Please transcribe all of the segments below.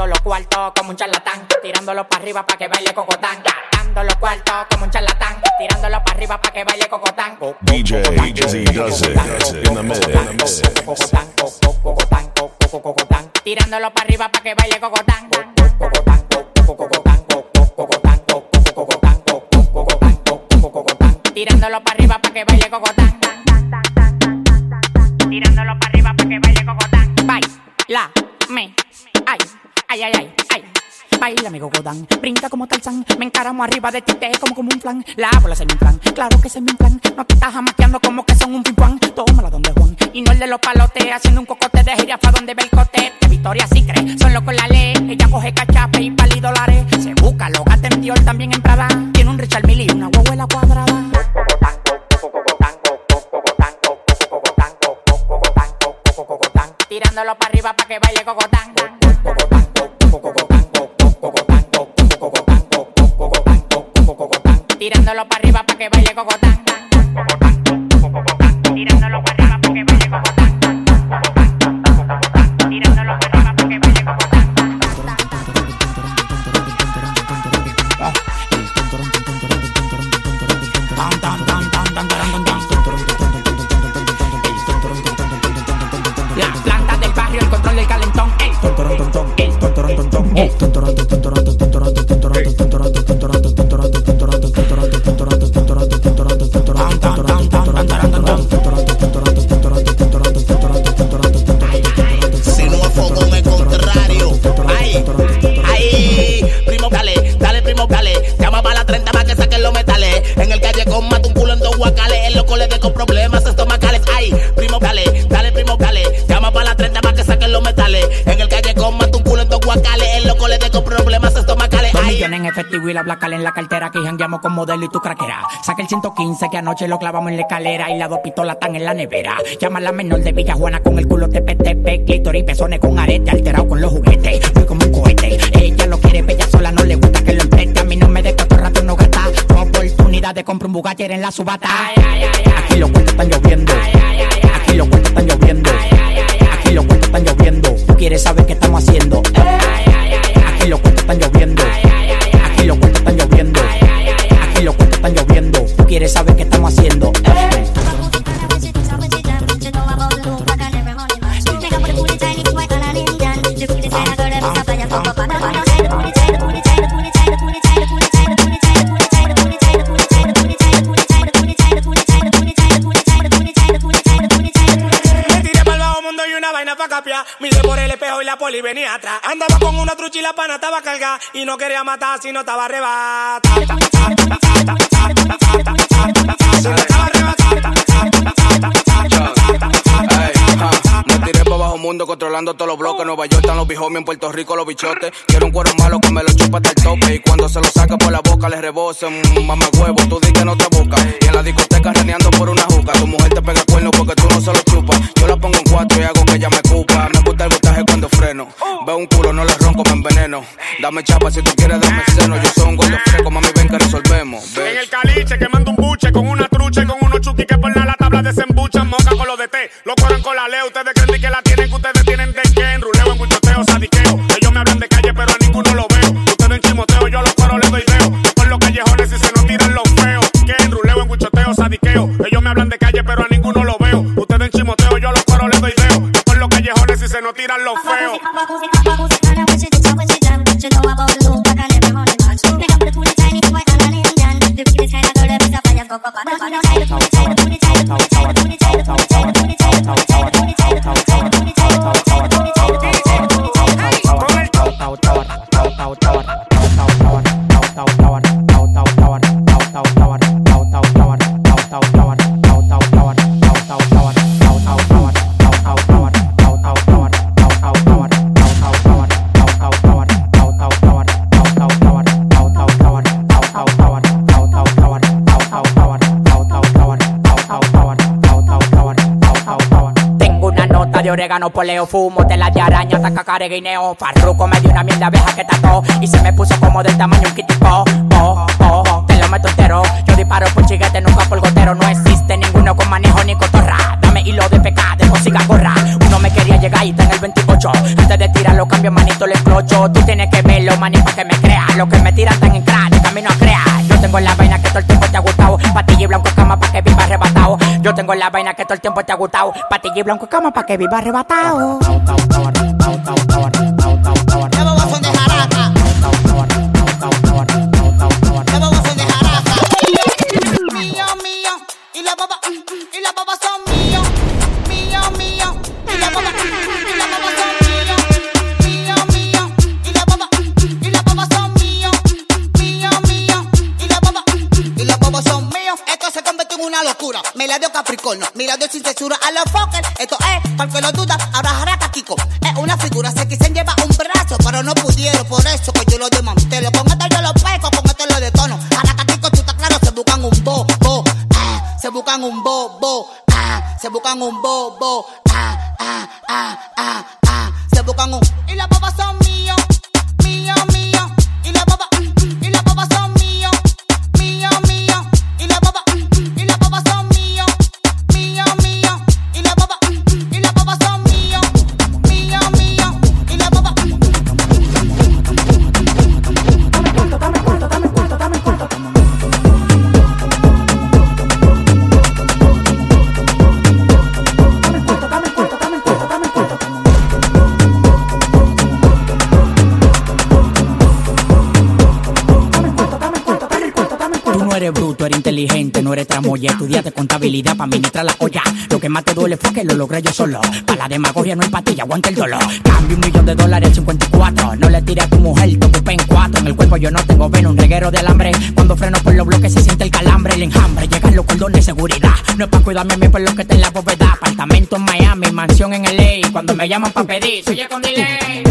Gastando los cuartos como un charlatán. Tirándolo para arriba para que baile cocotán. Gastando los cuartos como un charlatán. Tirándolo para arriba para que baile cocotán. DJ Z does it in the mix. Tirándolo para arriba para que baile cocotán. Tirándolo para arriba para que baile cocotán. Tirándolo para arriba para que baile cocotán. Baila, me, ay, ay, ay, ay, ay. Baila, amigo Godán, brinca como Tarzán. Me encaramo arriba de ti, te como como un plan La bola se me plan, claro que se me plan No te estás jamaqueando como que son un pimpán Tómala donde Juan, y no el de los palotes Haciendo un cocote de jirafa donde ve el cote. De Victoria sí cree, son locos la ley. Ella coge cachape y pali dólares. Se busca, lo gata también en Prada. Tiene un Richard Mille y una huevuela cuadrada Tirándolo para arriba para que baile cocotán Tirándolo para arriba para que baile cocotán. Tirándolo para arriba para que baile efectivo y la blacal en la cartera que jangueamos con modelo y tu craquera. Saca el 115 que anoche lo clavamos en la escalera y las dos pistolas están en la nevera. Llama a la menor de Villa Juana con el culo tepe tepe, clítoris, pezones con arete, alterado con los juguetes. Fui como un cohete. Ella lo quiere bella sola, no le gusta que lo empreste. A mí no me todo el rato no gasta. Tu oportunidad de comprar un Bugatti en la subata. Aquí los cuentos están lloviendo. Aquí los pa'. Miré por el espejo y la poli venía atrás. Andaba con una trucha y la pana estaba cargada. Y no quería matar si no estaba arrebata. Si no estaba bajo mundo controlando todos los bloques. Nueva York están los bijomis, en Puerto Rico los bichotes. Quiero un cuero malo que me lo chupa hasta el tope. Y cuando se lo saca por la boca le rebosen. Mamá huevo, tú di que no te busca. Y en la discoteca reneando por una juca. Tu mujer te pega cuerno porque tú no se lo Dame chapa si tú quieres, dame seno. Yo soy un gordo fresco, mami, ven que resolvemos. En el caliche quemando un buche con una trucha y con unos chuki que por la tabla desembuchan moca con los de té. Lo corren con la ley, ustedes creen que la tienen, que ustedes tienen de que enruleo en buchoteo, sadiqueo. Ellos me hablan de calle, pero a ninguno lo veo. Ustedes en chimoteo, yo los coro les doy deo. Por los callejones y se nos tiran los feos. Que en buchoteo, sadiqueo. Ellos me hablan de calle, pero a ninguno lo veo. Ustedes en chimoteo, yo los coro les doy deo. Por los callejones y se nos tiran los feos. Orégano, poleo, fumo, tela de araña, taca guineo. Farruco me dio una mierda abeja que tató y se me puso como del tamaño un kitipo. Oh, oh, oh, te lo meto entero. Yo disparo por chiguete, nunca por gotero. No existe ninguno con manejo ni cotorra. Dame y lo de pecar, de consiga gorra. Uno me quería llegar y está en el 28. Antes de tirar los cambios, manito, le explocho. Tú tienes que verlo, manito, que me crea. Lo que me tiran tan en crack, camino a crear. Yo tengo la vaina que todo Patilla y blanco cama para que viva arrebatado. Yo tengo la vaina que todo el tiempo te ha gustado. Patilla y blanco cama para que viva arrebatado. Un bobo. Ah, se buscan un bobo. Ah, ah, ah, ah, ah. Se buscan un. Y las bobas son míos. Mío, mío. Eres tramoya. Estudiaste contabilidad para administrar la olla. Lo que más te duele fue que lo logré yo solo. Para la demagogia no hay patilla, aguanta el dolor. Cambio un millón de dólares al 54. No le tires a tu mujer, te ocupé en cuatro. En el cuerpo yo no tengo veno, un reguero de alambre. Cuando freno por los bloques se siente el calambre, el enjambre. Llegan los cordones de seguridad. No es para cuidarme a mí por lo que está en la bóveda. Apartamento en Miami, mansión en LA. Cuando me llaman para pedir, soy con delay. Si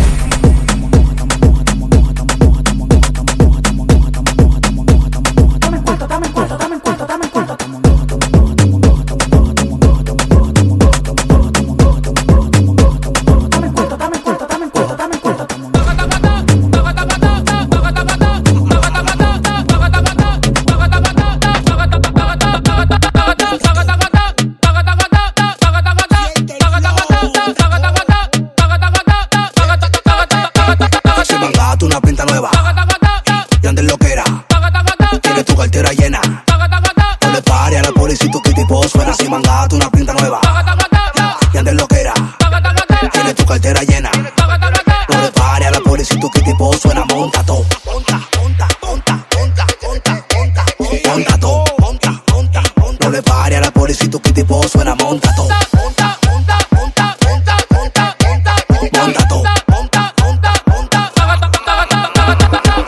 tu tipo suena. Monta todo, monta, monta, monta, monta, monta, monta, monta todo, monta, monta, monta. No le pare a la policía, tu tipo suena. Monta todo, monta, monta, monta, monta, monta, monta, monta todo, monta, monta, monta.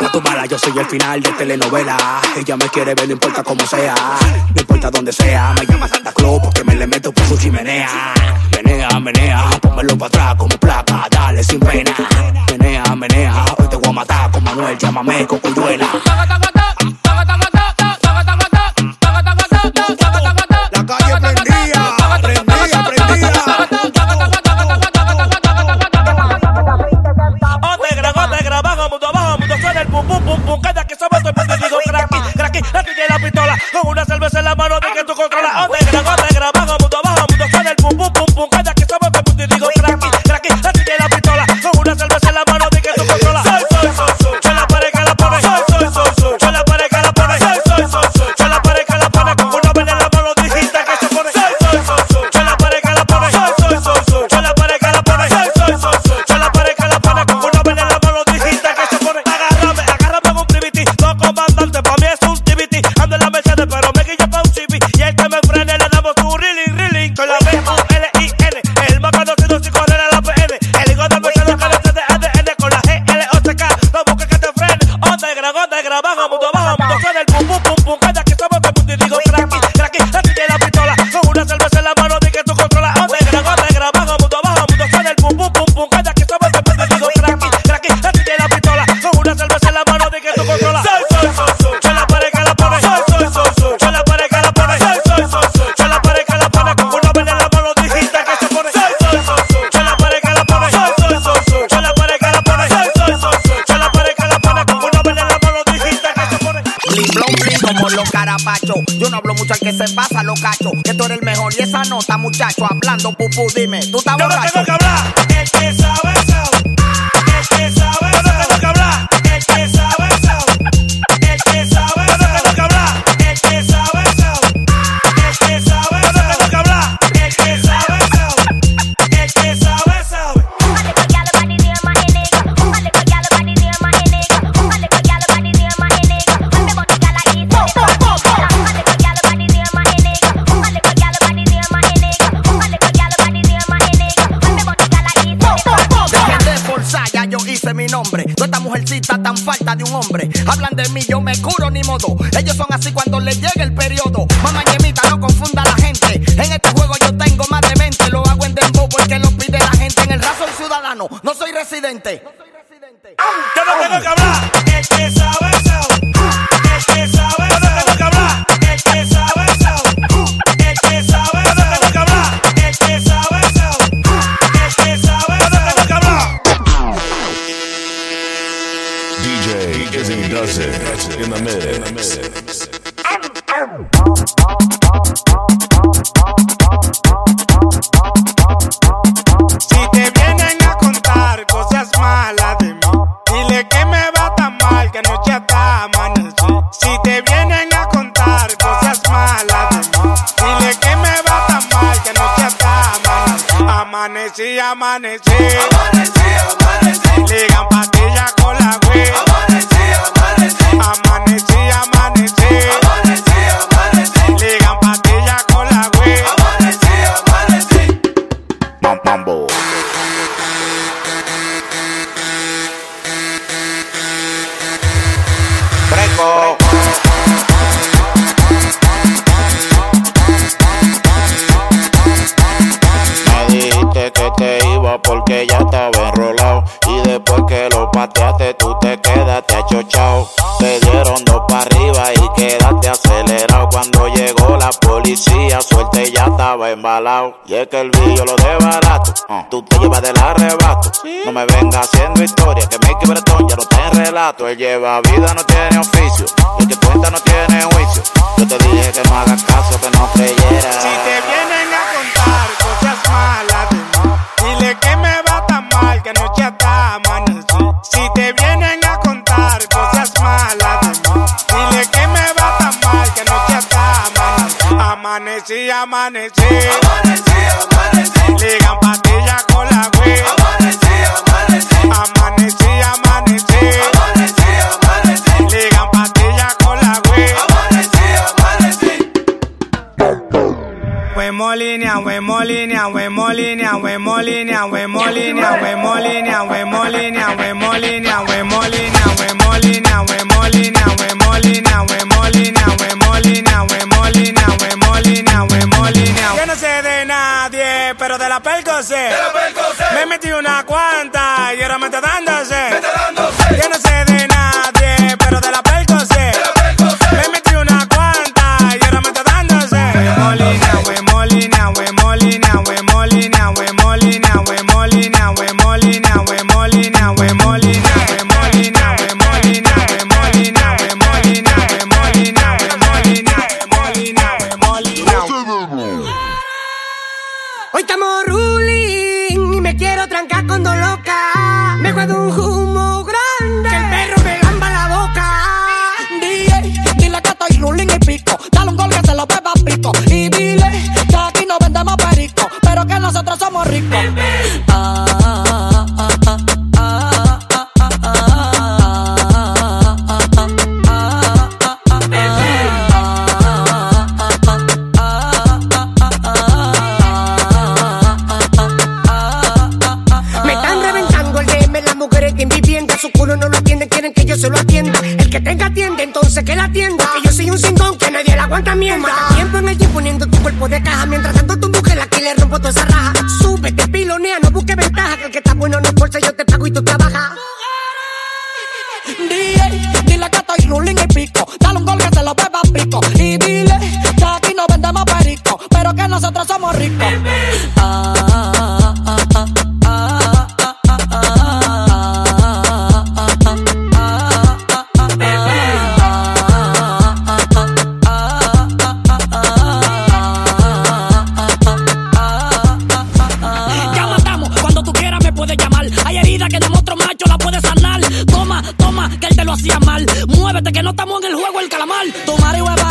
No tu mala, yo soy el final de telenovela. Ella me quiere ver, no importa cómo sea. No importa dónde sea. Me llama Santa Claus porque me le meto por su chimenea. Menea, menea, pónmelo para atrás como placa. Dale sin pena. Llámame Cocuyuela. Yo no hablo mucho al que se pasa, lo cacho. Que tú eres el mejor y esa nota, muchacho. Hablando pupú, dime, tú estás Yo no tengo que hablar. El que sabe. Me curo ni modo. Ellos son así cuando les llega el periodo. Policía, suerte ya estaba embalado. Y es que el billo lo de barato. uh, tú te llevas del arrebato. No me vengas haciendo historia, que Mickey Bretón ya no está en relato. Él lleva vida, no tiene oficio. El que cuenta no tiene juicio. Yo te dije que no hagas caso, que no creyera. Amanecí. Amanecí, amanecí. Amanecí. Ligan pastillas con la güey. Amanecí, amanecí. Amanecí, amanecí. Amanecí, amanecí. Ligan pastillas con la güey. Amanecí, amanecí. Huemo línea, huemo línea, huemo línea, huemo línea, huemo línea, huemo línea, huemo línea, huemo línea, huemo línea, huemo línea, de la percose. De la percose. Me metí una cuadra Hoy estamos ruling y me quiero trancar con dos locas. Me juego un humo grande. Que el perro me lamba la boca. DJ, dile que estoy ruling y pico. Dale un gol que se lo beba pico. Y dile que aquí no vendemos perico, pero que nosotros somos ricos. Ah, aguanta mierda. Tiempo en el gym poniendo tu cuerpo de caja, mientras tanto tu mujer aquí le rompo toda esa raja. Muévete que no estamos en el juego el calamar. Tomar y beber